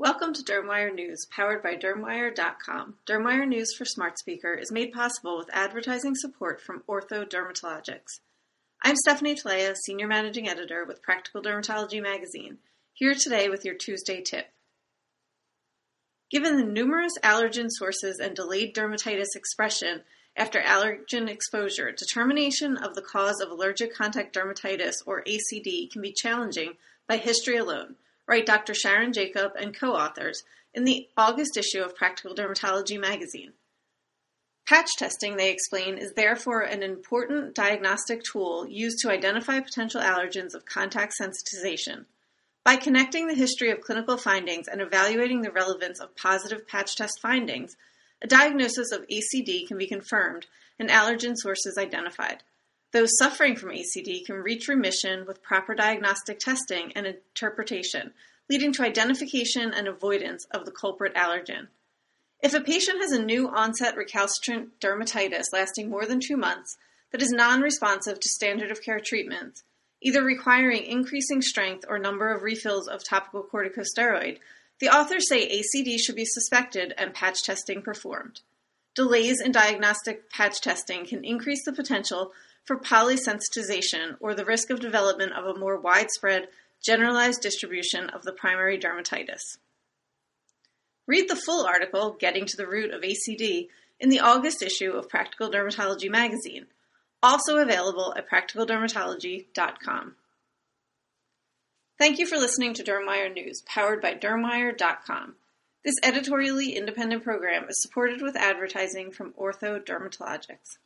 Welcome to Dermwire News, powered by Dermwire.com. Dermwire News for Smart Speaker is made possible with advertising support from Ortho Dermatologics. I'm Stephanie Tlea, Senior Managing Editor with Practical Dermatology Magazine, here today with your Tuesday tip. Given the numerous allergen sources and delayed dermatitis expression after allergen exposure, determination of the cause of allergic contact dermatitis, or ACD, can be challenging by history alone write Dr. Sharon Jacob and co authors in the August issue of Practical Dermatology magazine. Patch testing, they explain, is therefore an important diagnostic tool used to identify potential allergens of contact sensitization. By connecting the history of clinical findings and evaluating the relevance of positive patch test findings, a diagnosis of ACD can be confirmed and allergen sources identified. Those suffering from ACD can reach remission with proper diagnostic testing and interpretation, leading to identification and avoidance of the culprit allergen. If a patient has a new onset recalcitrant dermatitis lasting more than two months that is non responsive to standard of care treatments, either requiring increasing strength or number of refills of topical corticosteroid, the authors say ACD should be suspected and patch testing performed. Delays in diagnostic patch testing can increase the potential for polysensitization or the risk of development of a more widespread, generalized distribution of the primary dermatitis. Read the full article, Getting to the Root of ACD, in the August issue of Practical Dermatology magazine, also available at practicaldermatology.com. Thank you for listening to Dermwire News, powered by Dermwire.com. This editorially independent program is supported with advertising from Ortho Dermatologics.